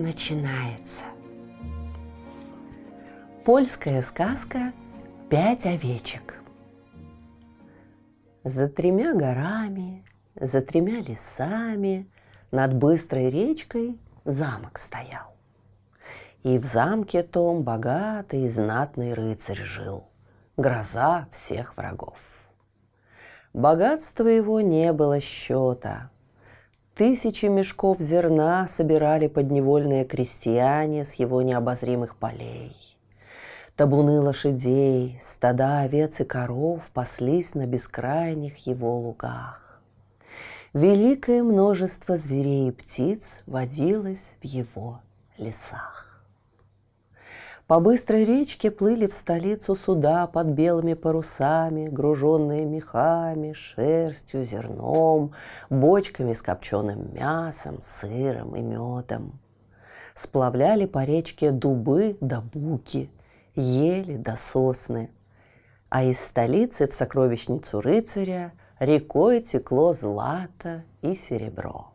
начинается. Польская сказка «Пять овечек». За тремя горами, за тремя лесами над быстрой речкой замок стоял. И в замке том богатый и знатный рыцарь жил, гроза всех врагов. Богатства его не было счета, Тысячи мешков зерна собирали подневольные крестьяне с его необозримых полей. Табуны лошадей, стада овец и коров паслись на бескрайних его лугах. Великое множество зверей и птиц водилось в его лесах. По быстрой речке плыли в столицу суда под белыми парусами, груженные мехами, шерстью, зерном, бочками с копченым мясом, сыром и медом. Сплавляли по речке дубы да буки, ели до сосны. А из столицы в сокровищницу рыцаря рекой текло злато и серебро.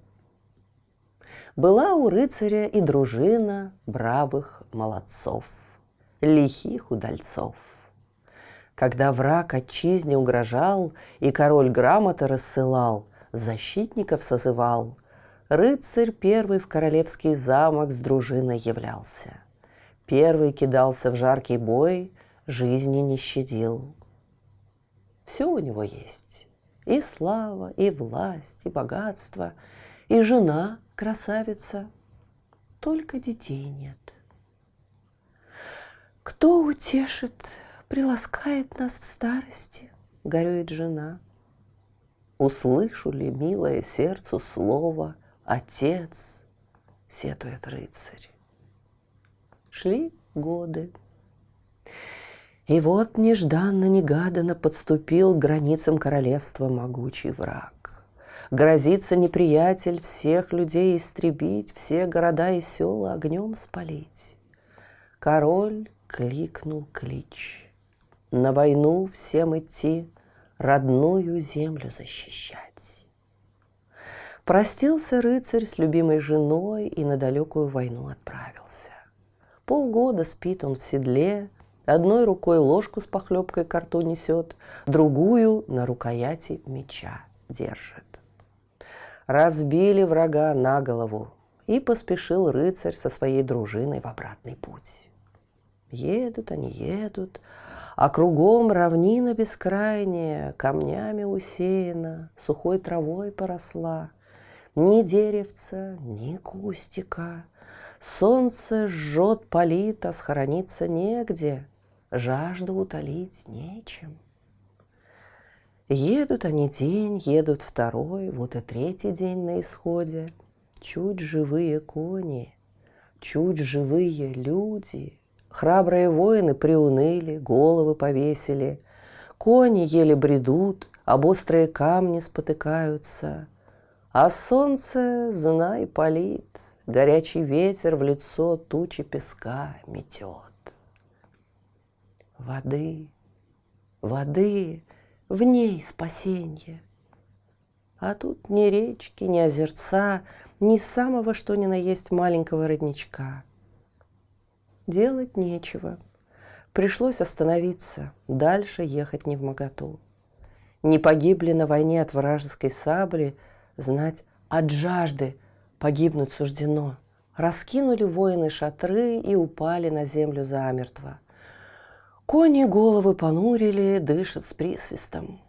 Была у рыцаря и дружина бравых молодцов – лихих удальцов. Когда враг отчизне угрожал, и король грамоты рассылал, защитников созывал, рыцарь первый в королевский замок с дружиной являлся. Первый кидался в жаркий бой, жизни не щадил. Все у него есть. И слава, и власть, и богатство, и жена красавица. Только детей нет. Кто утешит, приласкает нас в старости, горюет жена. Услышу ли, милое сердцу, слово «Отец», сетует рыцарь. Шли годы. И вот нежданно-негаданно подступил к границам королевства могучий враг. Грозится неприятель всех людей истребить, все города и села огнем спалить. Король кликнул клич. На войну всем идти, родную землю защищать. Простился рыцарь с любимой женой и на далекую войну отправился. Полгода спит он в седле, одной рукой ложку с похлебкой к рту несет, другую на рукояти меча держит. Разбили врага на голову, и поспешил рыцарь со своей дружиной в обратный путь. Едут они, едут, а кругом равнина бескрайняя, камнями усеяна, сухой травой поросла. Ни деревца, ни кустика. Солнце жжет, палит, а схорониться негде, жажду утолить нечем. Едут они день, едут второй, вот и третий день на исходе. Чуть живые кони, чуть живые люди — Храбрые воины приуныли, головы повесили. Кони еле бредут, об острые камни спотыкаются. А солнце, знай, палит, горячий ветер в лицо тучи песка метет. Воды, воды, в ней спасенье. А тут ни речки, ни озерца, ни самого что ни на есть маленького родничка – Делать нечего. Пришлось остановиться, дальше ехать не в моготу. Не погибли на войне от вражеской сабли, знать от жажды погибнуть суждено. Раскинули воины шатры и упали на землю замертво. Кони головы понурили, дышат с присвистом.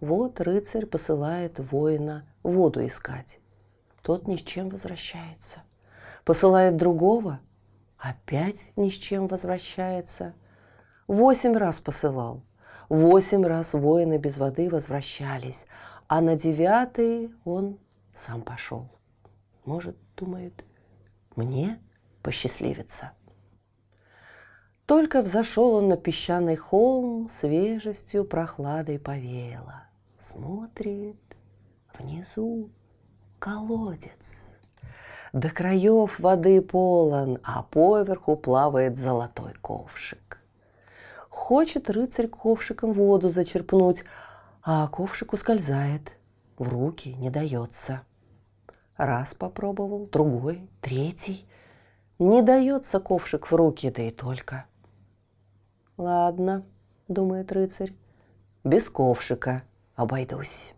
Вот рыцарь посылает воина воду искать. Тот ни с чем возвращается. Посылает другого, опять ни с чем возвращается. Восемь раз посылал. Восемь раз воины без воды возвращались, а на девятый он сам пошел. Может, думает, мне посчастливится. Только взошел он на песчаный холм, свежестью, прохладой повеяло. Смотрит, внизу колодец. До краев воды полон, а поверху плавает золотой ковшик. Хочет рыцарь ковшиком воду зачерпнуть, а ковшик ускользает, в руки не дается. Раз попробовал, другой, третий. Не дается ковшик в руки, да и только. Ладно, думает рыцарь, без ковшика обойдусь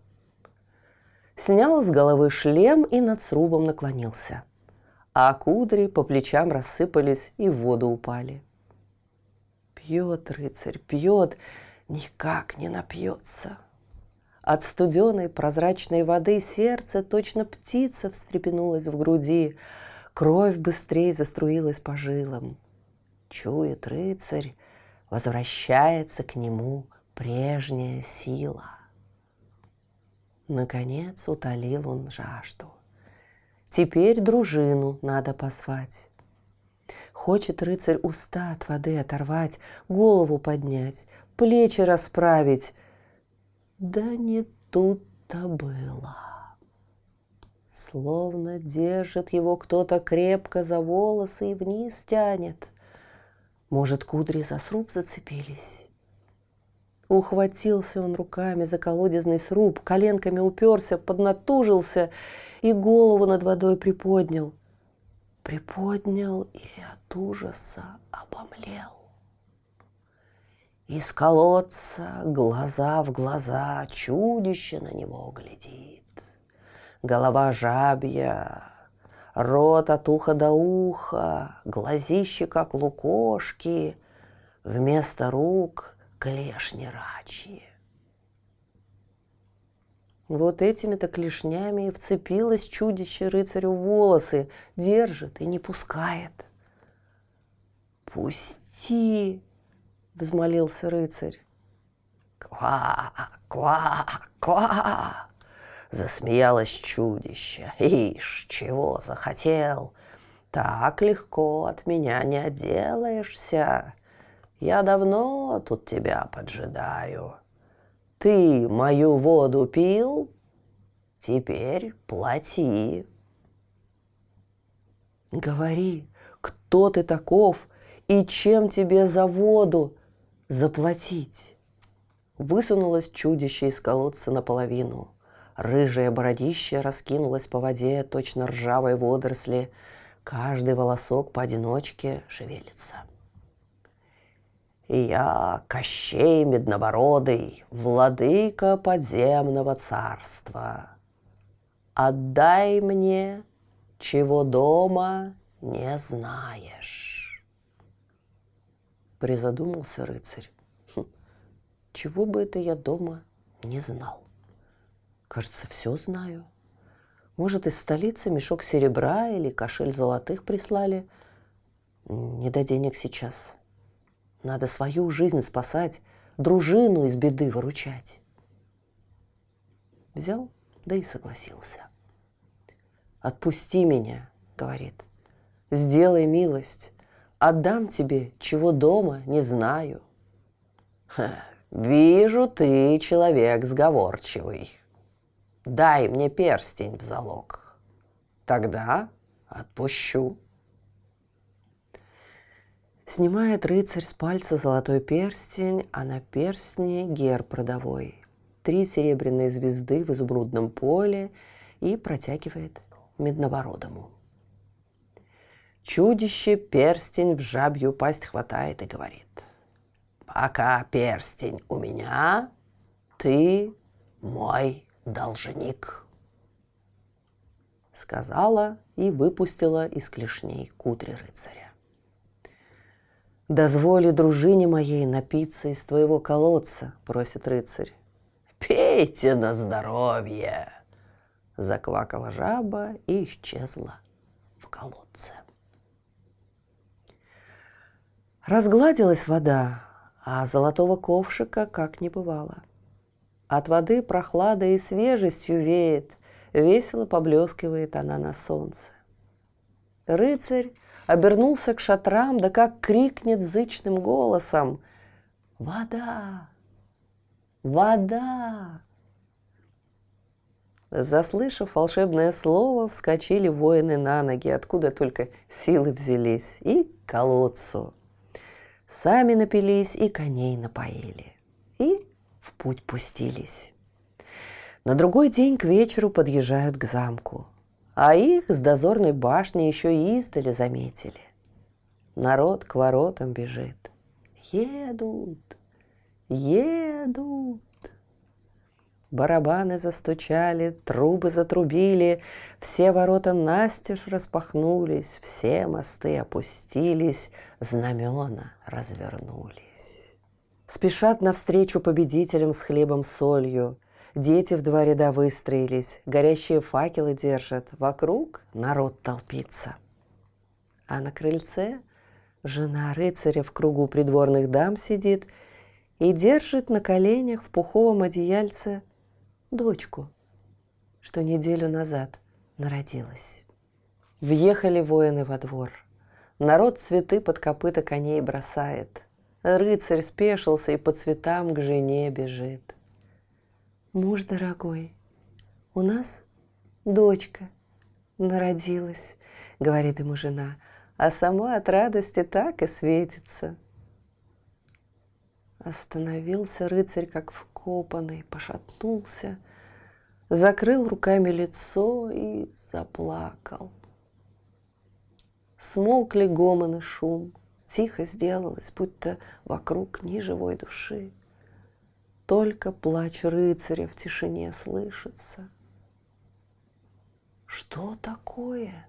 снял с головы шлем и над срубом наклонился. А кудри по плечам рассыпались и в воду упали. Пьет рыцарь, пьет, никак не напьется. От студеной прозрачной воды сердце точно птица встрепенулась в груди, кровь быстрее заструилась по жилам. Чует рыцарь, возвращается к нему прежняя сила – Наконец утолил он жажду. Теперь дружину надо позвать. Хочет рыцарь уста от воды оторвать, голову поднять, плечи расправить. Да не тут-то было. Словно держит его кто-то крепко за волосы и вниз тянет. Может, кудри за сруб зацепились? Ухватился он руками за колодезный сруб, коленками уперся, поднатужился и голову над водой приподнял. Приподнял и от ужаса обомлел. Из колодца глаза в глаза чудище на него глядит. Голова жабья, рот от уха до уха, глазище, как лукошки, вместо рук клешни рачьи. Вот этими-то клешнями и вцепилось чудище рыцарю волосы, держит и не пускает. «Пусти!» — взмолился рыцарь. «Ква, ква, ква!» — засмеялось чудище. «Ишь, чего захотел? Так легко от меня не отделаешься. Я давно тут тебя поджидаю. Ты мою воду пил? Теперь плати. Говори, кто ты таков и чем тебе за воду заплатить? Высунулось чудище из колодца наполовину. Рыжее бородище раскинулось по воде, точно ржавой водоросли. Каждый волосок поодиночке шевелится – я Кощей Меднобородый, владыка подземного царства. Отдай мне, чего дома не знаешь. Призадумался рыцарь. Хм, чего бы это я дома не знал? Кажется, все знаю. Может, из столицы мешок серебра или кошель золотых прислали? Не до денег сейчас. Надо свою жизнь спасать, дружину из беды выручать. Взял, да и согласился. «Отпусти меня», — говорит, — «сделай милость, отдам тебе, чего дома не знаю». Ха, «Вижу, ты человек сговорчивый. Дай мне перстень в залог, тогда отпущу». Снимает рыцарь с пальца золотой перстень, а на перстне герб родовой. Три серебряные звезды в изумрудном поле и протягивает медновородому. Чудище перстень в жабью пасть хватает и говорит. Пока перстень у меня, ты мой должник. Сказала и выпустила из клешней кудри рыцаря. «Дозволи дружине моей напиться из твоего колодца», — просит рыцарь. «Пейте на здоровье!» — заквакала жаба и исчезла в колодце. Разгладилась вода, а золотого ковшика как не бывало. От воды прохладой и свежестью веет, весело поблескивает она на солнце. Рыцарь обернулся к шатрам, да как крикнет зычным голосом «Вода! Вода!» Заслышав волшебное слово, вскочили воины на ноги, откуда только силы взялись, и к колодцу. Сами напились и коней напоили, и в путь пустились. На другой день к вечеру подъезжают к замку, а их с дозорной башни еще и издали заметили. Народ к воротам бежит. Едут, едут. Барабаны застучали, трубы затрубили, все ворота настежь распахнулись, все мосты опустились, знамена развернулись. Спешат навстречу победителям с хлебом солью. Дети в два ряда выстроились, горящие факелы держат, вокруг народ толпится. А на крыльце жена рыцаря в кругу придворных дам сидит и держит на коленях в пуховом одеяльце дочку, что неделю назад народилась. Въехали воины во двор. Народ цветы под копыта коней бросает. Рыцарь спешился и по цветам к жене бежит. Муж дорогой, у нас дочка народилась, говорит ему жена, а сама от радости так и светится. Остановился рыцарь, как вкопанный, пошатнулся, закрыл руками лицо и заплакал. Смолкли гомон и шум, тихо сделалось, будто вокруг ни живой души. Только плач рыцаря в тишине слышится. Что такое?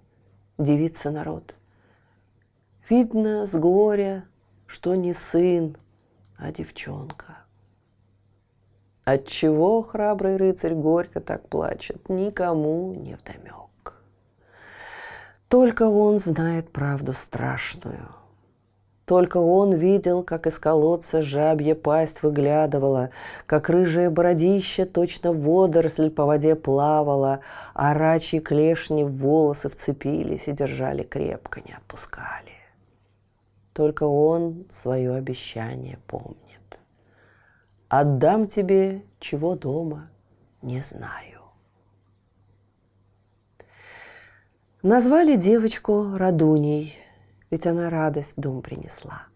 Дивится народ. Видно с горя, что не сын, а девчонка. Отчего храбрый рыцарь горько так плачет, никому не вдомек. Только он знает правду страшную. Только он видел, как из колодца жабья пасть выглядывала, как рыжее бородище точно водоросль по воде плавала, а рачьи клешни в волосы вцепились и держали крепко, не отпускали. Только он свое обещание помнит. Отдам тебе, чего дома не знаю. Назвали девочку Радуней, ведь она радость в дом принесла.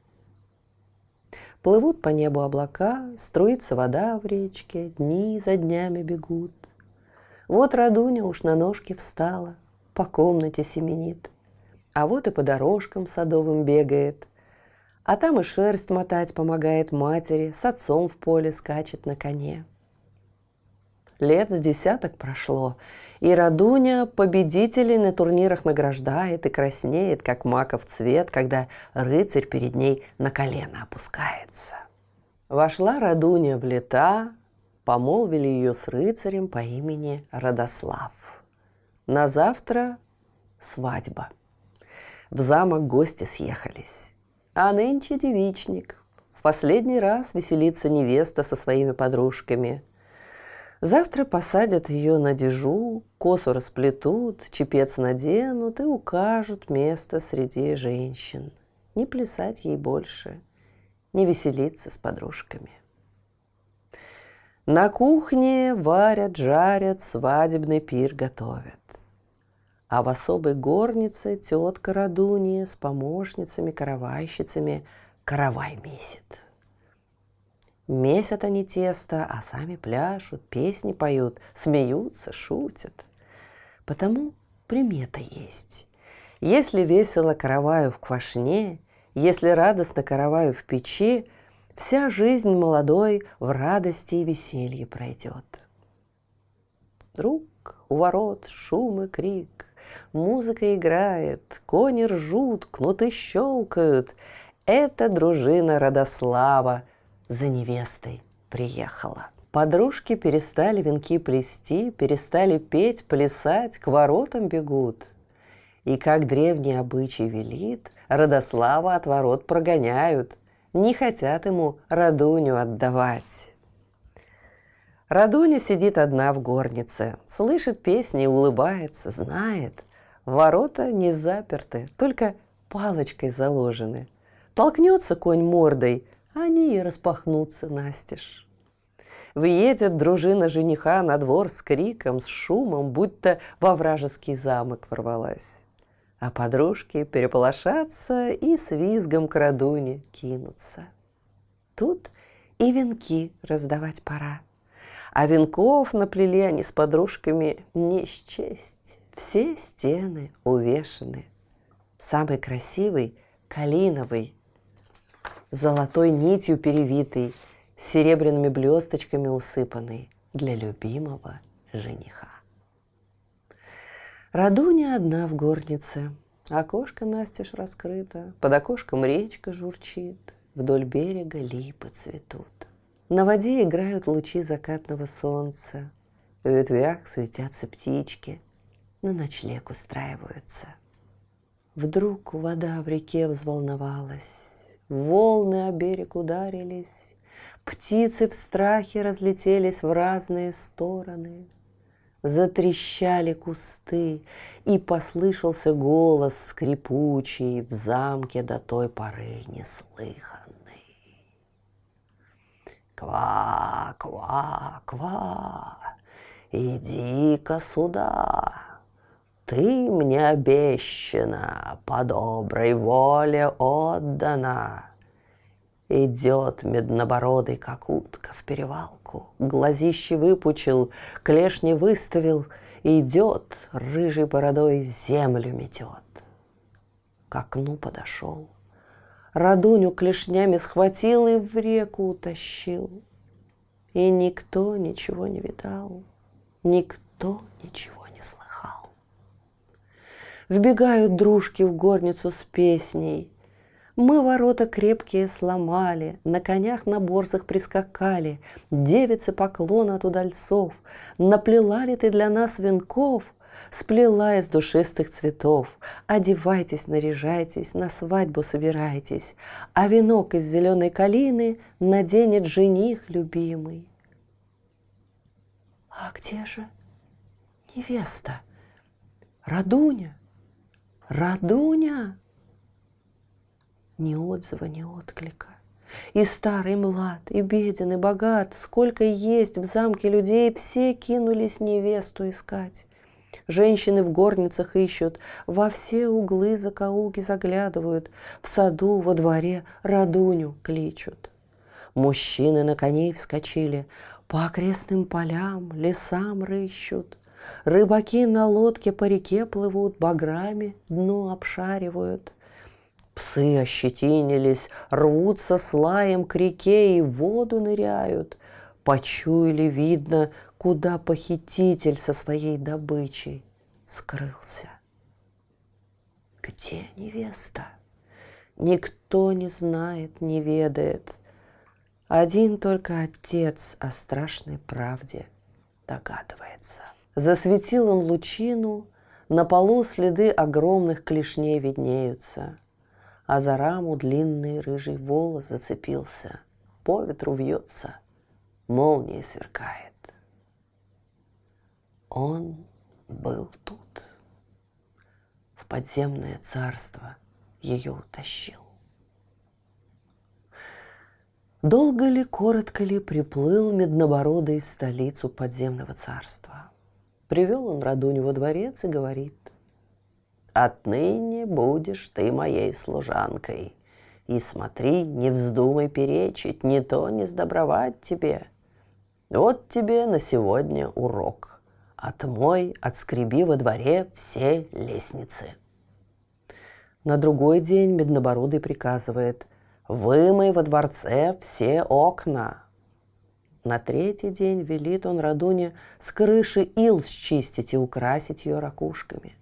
Плывут по небу облака, струится вода в речке, дни за днями бегут. Вот Радуня уж на ножки встала, по комнате семенит, а вот и по дорожкам садовым бегает, а там и шерсть мотать помогает матери, с отцом в поле скачет на коне. Лет с десяток прошло, и Радуня победителей на турнирах награждает и краснеет, как маков цвет, когда рыцарь перед ней на колено опускается. Вошла Радуня в лета, помолвили ее с рыцарем по имени Радослав. На завтра свадьба. В замок гости съехались. А нынче девичник. В последний раз веселится невеста со своими подружками. Завтра посадят ее на дежу, косу расплетут, чепец наденут и укажут место среди женщин. Не плясать ей больше, не веселиться с подружками. На кухне варят, жарят, свадебный пир готовят. А в особой горнице тетка Радунья с помощницами-каравайщицами каравай месит. Месят они тесто, а сами пляшут, песни поют, смеются, шутят. Потому примета есть. Если весело караваю в квашне, если радостно караваю в печи, вся жизнь молодой в радости и веселье пройдет. Друг у ворот шум и крик, Музыка играет, кони ржут, кнуты щелкают. Это дружина Родослава за невестой приехала. Подружки перестали венки плести, перестали петь, плясать, к воротам бегут. И как древний обычай велит, Родослава от ворот прогоняют, не хотят ему Радуню отдавать. Радуня сидит одна в горнице, слышит песни улыбается, знает. Ворота не заперты, только палочкой заложены. Толкнется конь мордой, они и распахнутся настежь. Въедет дружина жениха на двор с криком, с шумом, будто во вражеский замок ворвалась. А подружки переполошатся и с визгом к радуне кинутся. Тут и венки раздавать пора. А венков наплели они с подружками не счесть. Все стены увешаны. Самый красивый – калиновый, золотой нитью перевитый, с серебряными блесточками усыпанный для любимого жениха. Радуня одна в горнице. Окошко настежь раскрыто, под окошком речка журчит, вдоль берега липы цветут. На воде играют лучи закатного солнца, в ветвях светятся птички, на ночлег устраиваются. Вдруг вода в реке взволновалась, волны о берег ударились, птицы в страхе разлетелись в разные стороны – Затрещали кусты, и послышался голос скрипучий в замке до той поры неслыханный. Ква, ква, ква, иди-ка сюда, ты мне обещана, по доброй воле отдана. Идет меднобородый, как утка в перевалку. Глазище выпучил, клешни выставил. Идет, рыжей бородой землю метет. К окну подошел. Радуню клешнями схватил и в реку утащил. И никто ничего не видал, никто ничего. Вбегают дружки в горницу с песней — мы ворота крепкие сломали, На конях на борзах прискакали, Девицы поклон от удальцов. Наплела ли ты для нас венков? Сплела из душистых цветов. Одевайтесь, наряжайтесь, на свадьбу собирайтесь, А венок из зеленой калины Наденет жених любимый. А где же невеста? Радуня? Радуня? Ни отзыва, ни отклика. И старый, млад, и беден, и богат, сколько есть в замке людей, все кинулись невесту искать. Женщины в горницах ищут, во все углы закоулки заглядывают, в саду, во дворе радуню кличут. Мужчины на коней вскочили, по окрестным полям, лесам рыщут. Рыбаки на лодке по реке плывут, баграми дно обшаривают – Псы ощетинились, рвутся с лаем к реке и в воду ныряют. Почуяли, видно, куда похититель со своей добычей скрылся. Где невеста? Никто не знает, не ведает. Один только отец о страшной правде догадывается. Засветил он лучину, на полу следы огромных клешней виднеются – а за раму длинный рыжий волос зацепился. По ветру вьется, молнией сверкает. Он был тут. В подземное царство ее утащил. Долго ли, коротко ли приплыл Меднобородый в столицу подземного царства? Привел он Радуню во дворец и говорит, Отныне будешь ты моей служанкой. И смотри, не вздумай перечить, не то не сдобровать тебе. Вот тебе на сегодня урок. Отмой, отскреби во дворе все лестницы. На другой день Меднобородый приказывает «Вымой во дворце все окна». На третий день велит он Радуне с крыши ил счистить и украсить ее ракушками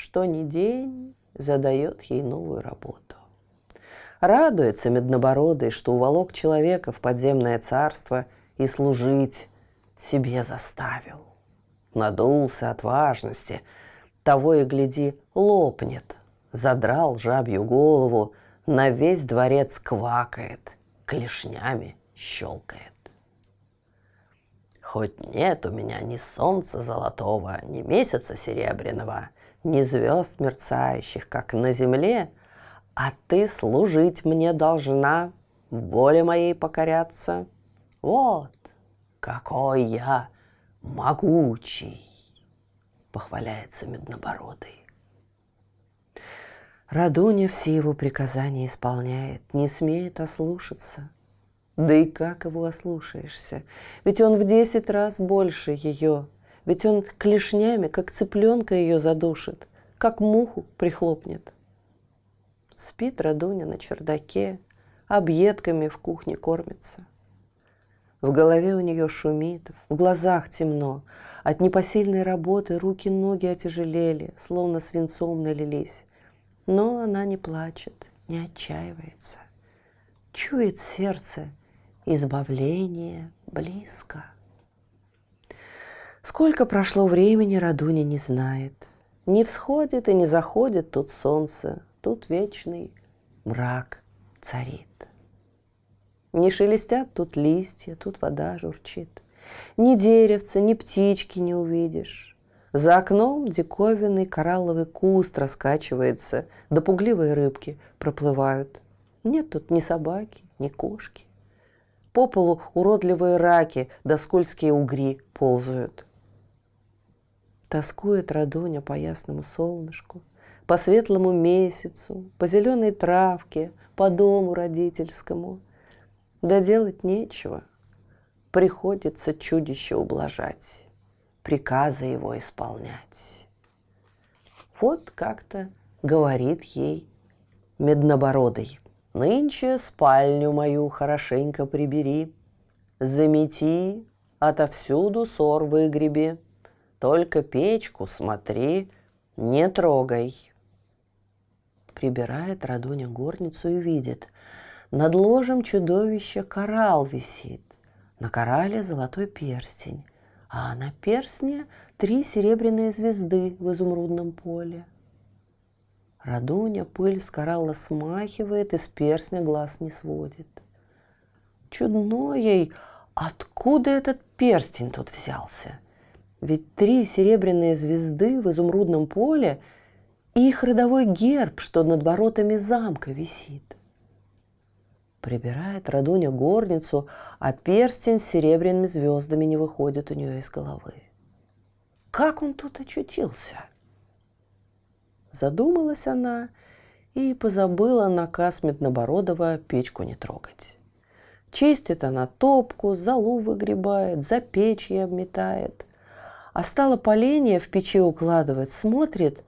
что ни день задает ей новую работу. Радуется Меднобородый, что уволок человека в подземное царство и служить себе заставил. Надулся от важности, того и гляди, лопнет. Задрал жабью голову, на весь дворец квакает, клешнями щелкает. Хоть нет у меня ни солнца золотого, ни месяца серебряного, ни звезд мерцающих, как на земле, а ты служить мне должна, воле моей покоряться. Вот какой я могучий, похваляется Меднобородый. Радуня все его приказания исполняет, не смеет ослушаться. Да и как его ослушаешься? Ведь он в десять раз больше ее. Ведь он клешнями, как цыпленка ее задушит, как муху прихлопнет. Спит Радуня на чердаке, объедками в кухне кормится. В голове у нее шумит, в глазах темно. От непосильной работы руки-ноги отяжелели, словно свинцом налились. Но она не плачет, не отчаивается. Чует сердце, избавление близко. Сколько прошло времени, Радуня не знает. Не всходит и не заходит тут солнце, тут вечный мрак царит. Не шелестят тут листья, тут вода журчит. Ни деревца, ни птички не увидишь. За окном диковинный коралловый куст раскачивается, да пугливые рыбки проплывают. Нет тут ни собаки, ни кошки. По полу уродливые раки да скользкие угри ползают. Тоскует Радуня по ясному солнышку, по светлому месяцу, по зеленой травке, по дому родительскому. Да делать нечего. Приходится чудище ублажать приказы его исполнять. Вот как-то говорит ей Меднобородый. Нынче спальню мою хорошенько прибери, Замети, отовсюду сор выгреби, Только печку смотри, не трогай. Прибирает Радуня горницу и видит, Над ложем чудовища коралл висит, На корале золотой перстень, а на перстне три серебряные звезды в изумрудном поле. Радуня пыль с коралла смахивает, из перстня глаз не сводит. Чудно ей, откуда этот перстень тут взялся? Ведь три серебряные звезды в изумрудном поле – их родовой герб, что над воротами замка висит. Прибирает Радуня горницу, а перстень с серебряными звездами не выходит у нее из головы. Как он тут очутился? Задумалась она и позабыла наказ Меднобородова печку не трогать. Чистит она топку, залу выгребает, за печью обметает. А стала поленья в печи укладывать, смотрит,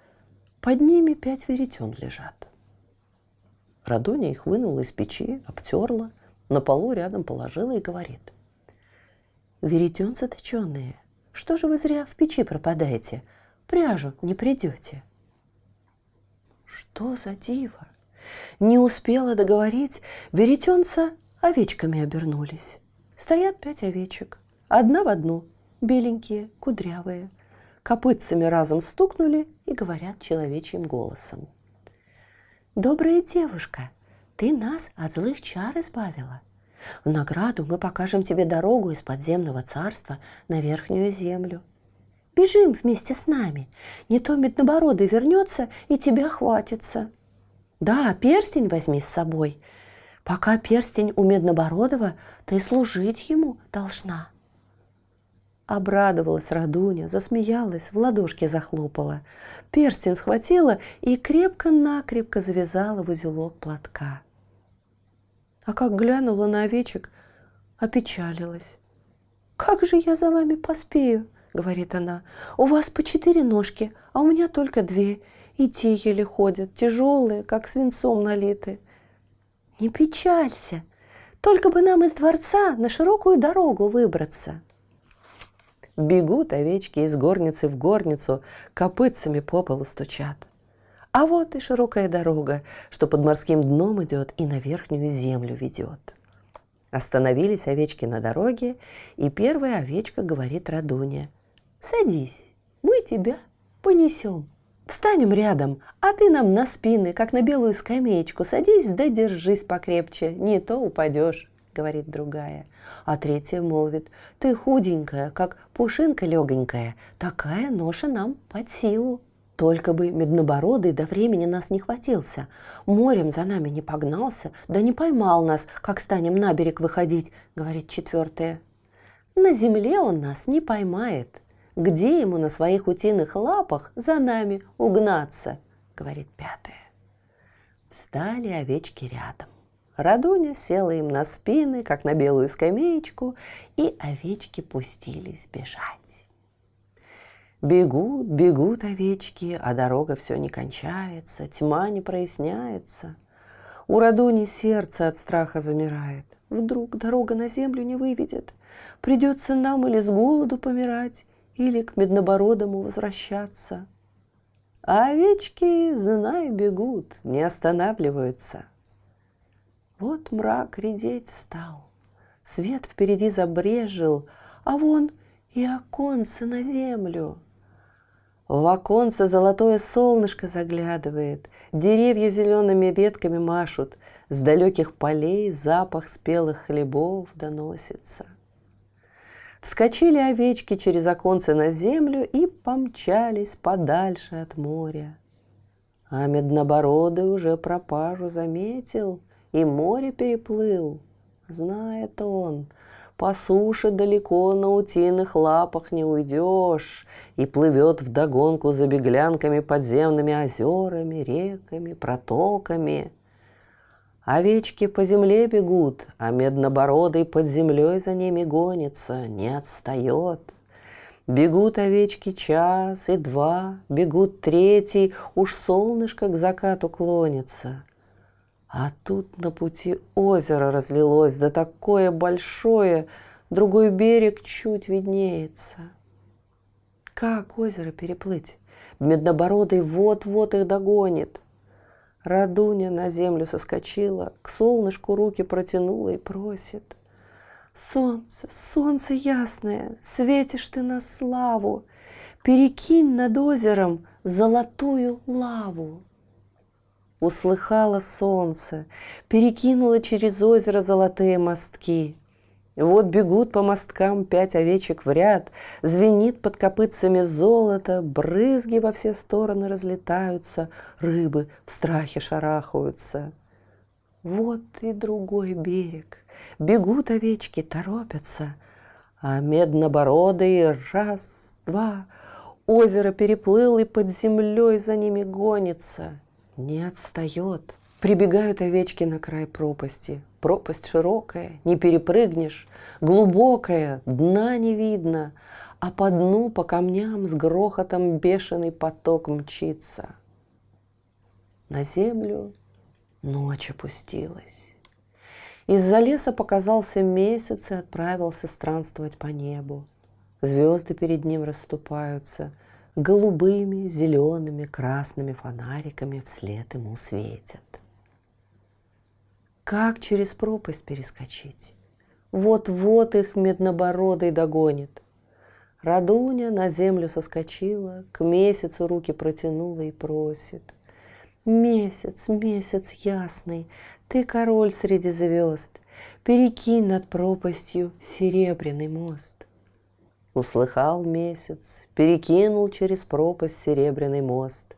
под ними пять веретен лежат. Радоня их вынула из печи, обтерла, на полу рядом положила и говорит. «Веретен заточенные, что же вы зря в печи пропадаете? Пряжу не придете». Что за диво? Не успела договорить, веретенца овечками обернулись. Стоят пять овечек, одна в одну, беленькие, кудрявые. Копытцами разом стукнули и говорят человечьим голосом – Добрая девушка, ты нас от злых чар избавила. В награду мы покажем тебе дорогу из подземного царства на верхнюю землю. Бежим вместе с нами, не то меднобородый вернется и тебя хватится. Да, перстень возьми с собой. Пока перстень у Меднобородова, ты служить ему должна. Обрадовалась Радуня, засмеялась, в ладошки захлопала. Перстень схватила и крепко-накрепко завязала в узелок платка. А как глянула на овечек, опечалилась. «Как же я за вами поспею?» — говорит она. «У вас по четыре ножки, а у меня только две. И те еле ходят, тяжелые, как свинцом налиты». «Не печалься, только бы нам из дворца на широкую дорогу выбраться». Бегут овечки из горницы в горницу, копытцами по полу стучат. А вот и широкая дорога, что под морским дном идет и на верхнюю землю ведет. Остановились овечки на дороге, и первая овечка говорит Радуне. «Садись, мы тебя понесем. Встанем рядом, а ты нам на спины, как на белую скамеечку, садись да держись покрепче, не то упадешь». говорит другая. А третья молвит, ты худенькая, как пушинка легонькая, такая ноша нам под силу. Только бы меднобородый до времени нас не хватился, морем за нами не погнался, да не поймал нас, как станем на берег выходить, говорит четвертая. На земле он нас не поймает. Где ему на своих утиных лапах за нами угнаться, говорит пятая. Встали овечки рядом. Радуня села им на спины, как на белую скамеечку, и овечки пустились бежать. Бегут, бегут овечки, а дорога все не кончается, тьма не проясняется. У Радуни сердце от страха замирает. Вдруг дорога на землю не выведет. Придется нам или с голоду помирать, или к Меднобородому возвращаться. А овечки, знай, бегут, не останавливаются. Вот мрак редеть стал, свет впереди забрежил, а вон и оконце на землю — в оконце золотое солнышко заглядывает, деревья зелеными ветками машут, с далеких полей запах спелых хлебов доносится. Вскочили овечки через оконце на землю и помчались подальше от моря. А меднобородый уже пропажу заметил и море переплыл. Знает он, по суше далеко на утиных лапах не уйдешь, И плывет вдогонку за беглянками подземными озерами, реками, протоками. Овечки по земле бегут, а меднобородый под землей за ними гонится, не отстает. Бегут овечки час и два, бегут третий, уж солнышко к закату клонится. А тут на пути озеро разлилось, да такое большое, другой берег чуть виднеется. Как озеро переплыть? Меднобородый вот-вот их догонит. Радуня на землю соскочила, к солнышку руки протянула и просит. Солнце, солнце ясное, светишь ты на славу, Перекинь над озером золотую лаву услыхала солнце, перекинула через озеро золотые мостки. Вот бегут по мосткам пять овечек в ряд, звенит под копытцами золото, брызги во все стороны разлетаются, рыбы в страхе шарахаются. Вот и другой берег. Бегут овечки, торопятся, а меднобородый раз, два, озеро переплыл и под землей за ними гонится. Не отстает. Прибегают овечки на край пропасти. Пропасть широкая, не перепрыгнешь, глубокая, дна не видно, а по дну, по камням с грохотом бешеный поток мчится. На землю ночь опустилась. Из-за леса показался месяц и отправился странствовать по небу. Звезды перед ним расступаются, голубыми, зелеными, красными фонариками вслед ему светят. Как через пропасть перескочить? Вот-вот их меднобородый догонит. Радуня на землю соскочила, к месяцу руки протянула и просит. Месяц, месяц ясный, ты король среди звезд, перекинь над пропастью серебряный мост — Услыхал месяц, перекинул через пропасть серебряный мост.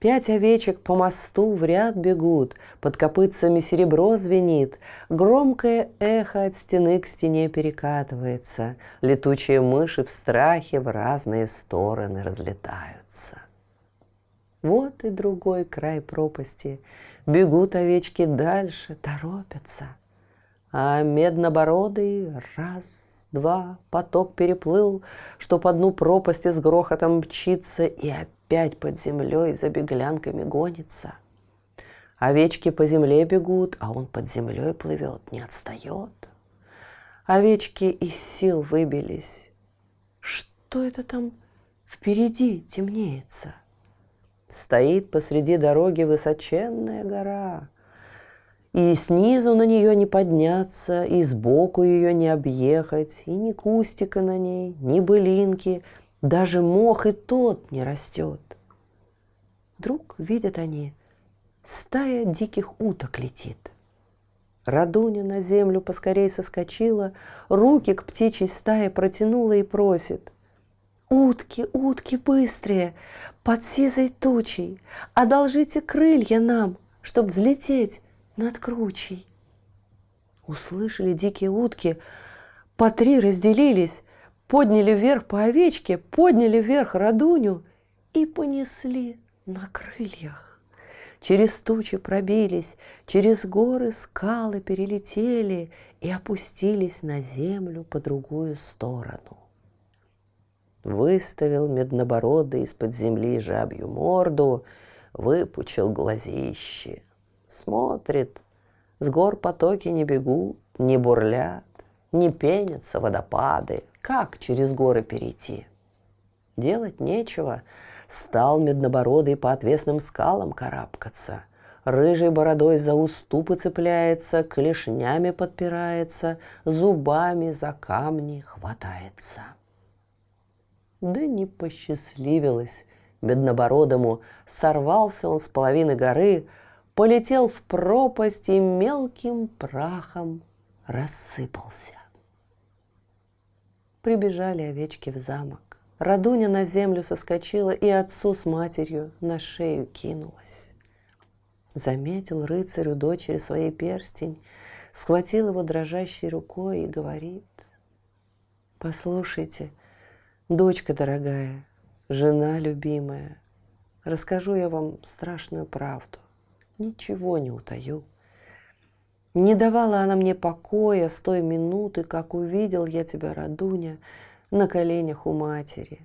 Пять овечек по мосту в ряд бегут, под копытцами серебро звенит, громкое эхо от стены к стене перекатывается, летучие мыши в страхе в разные стороны разлетаются. Вот и другой край пропасти. Бегут овечки дальше, торопятся. А меднобородый раз, два, поток переплыл, что по дну пропасти с грохотом мчится и опять под землей за беглянками гонится. Овечки по земле бегут, а он под землей плывет, не отстает. Овечки из сил выбились. Что это там впереди темнеется? Стоит посреди дороги высоченная гора — и снизу на нее не подняться, и сбоку ее не объехать, и ни кустика на ней, ни былинки, даже мох и тот не растет. Вдруг видят они, стая диких уток летит. Радуня на землю поскорей соскочила, руки к птичьей стае протянула и просит. «Утки, утки быстрые, под сизой тучей, одолжите крылья нам, чтоб взлететь над кручей». Услышали дикие утки, по три разделились, подняли вверх по овечке, подняли вверх Радуню и понесли на крыльях. Через тучи пробились, через горы скалы перелетели и опустились на землю по другую сторону. Выставил меднобородый из-под земли жабью морду, выпучил глазищи. Смотрит, с гор потоки не бегут, не бурлят, не пенятся водопады. Как через горы перейти? Делать нечего. Стал меднобородый по отвесным скалам карабкаться. Рыжей бородой за уступы цепляется, клешнями подпирается, зубами за камни хватается. Да не посчастливилось меднобородому, сорвался он с половины горы, полетел в пропасть и мелким прахом рассыпался. Прибежали овечки в замок. Радуня на землю соскочила и отцу с матерью на шею кинулась. Заметил рыцарю дочери своей перстень, схватил его дрожащей рукой и говорит, «Послушайте, дочка дорогая, жена любимая, расскажу я вам страшную правду, ничего не утаю. Не давала она мне покоя с той минуты, как увидел я тебя, Радуня, на коленях у матери.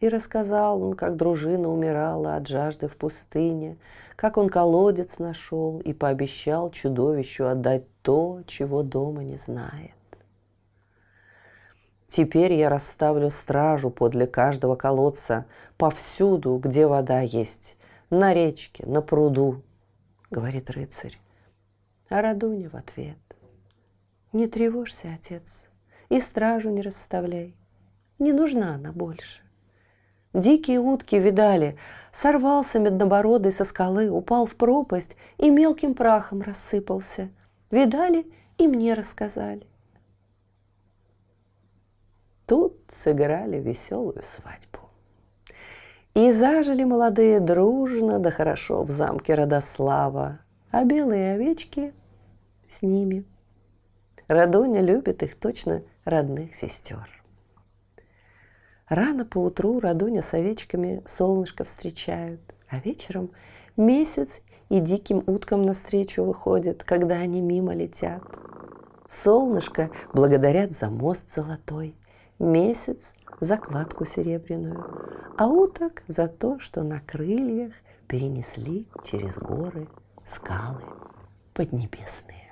И рассказал он, как дружина умирала от жажды в пустыне, как он колодец нашел и пообещал чудовищу отдать то, чего дома не знает. Теперь я расставлю стражу подле каждого колодца, повсюду, где вода есть, на речке, на пруду, говорит рыцарь. А Радуня в ответ. Не тревожься, отец, и стражу не расставляй. Не нужна она больше. Дикие утки видали, сорвался меднобородый со скалы, упал в пропасть и мелким прахом рассыпался. Видали и мне рассказали. Тут сыграли веселую свадьбу. И зажили молодые дружно, да хорошо в замке Родослава, а белые овечки с ними. Радоня любит их точно родных сестер. Рано по утру Радуня с овечками солнышко встречают, а вечером месяц и диким уткам навстречу выходит, когда они мимо летят. Солнышко благодарят за мост золотой, месяц за кладку серебряную, а уток за то, что на крыльях перенесли через горы скалы поднебесные.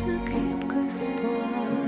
нужно крепко спать.